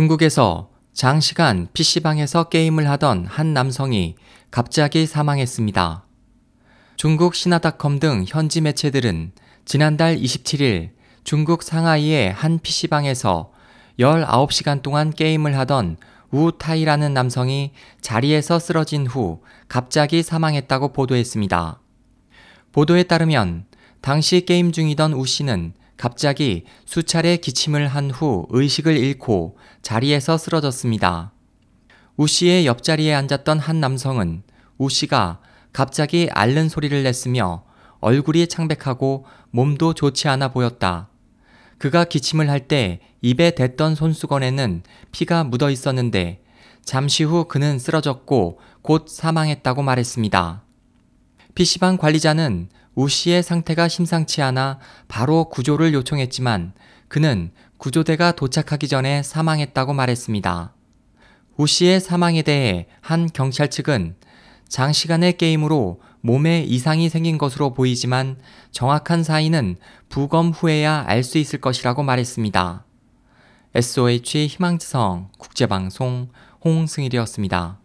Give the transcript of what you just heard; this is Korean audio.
중국에서 장시간 PC방에서 게임을 하던 한 남성이 갑자기 사망했습니다. 중국 신화닷컴 등 현지 매체들은 지난달 27일 중국 상하이의 한 PC방에서 19시간 동안 게임을 하던 우타이라는 남성이 자리에서 쓰러진 후 갑자기 사망했다고 보도했습니다. 보도에 따르면 당시 게임 중이던 우 씨는 갑자기 수차례 기침을 한 후 의식을 잃고 자리에서 쓰러졌습니다. 우 씨의 옆자리에 앉았던 한 남성은 우 씨가 갑자기 앓는 소리를 냈으며 얼굴이 창백하고 몸도 좋지 않아 보였다. 그가 기침을 할 때 입에 댔던 손수건에는 피가 묻어 있었는데 잠시 후 그는 쓰러졌고 곧 사망했다고 말했습니다. PC방 관리자는 우 씨의 상태가 심상치 않아 바로 구조를 요청했지만 그는 구조대가 도착하기 전에 사망했다고 말했습니다. 우 씨의 사망에 대해 한 경찰 측은 장시간의 게임으로 몸에 이상이 생긴 것으로 보이지만 정확한 사인은 부검 후에야 알 수 있을 것이라고 말했습니다. SOH 희망지성 국제방송 홍승일이었습니다.